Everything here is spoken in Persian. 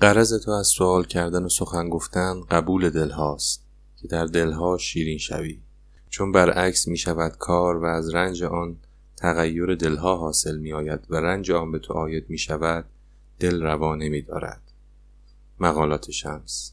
قرض تو از سوال کردن و سخن گفتن قبول دلهاست که در دلها شیرین شوی. چون برعکس می شود کار و از رنج آن تغییر دلها حاصل می آید و رنج آن به تو آید می شود دل روا نمی دارد مقالات شمس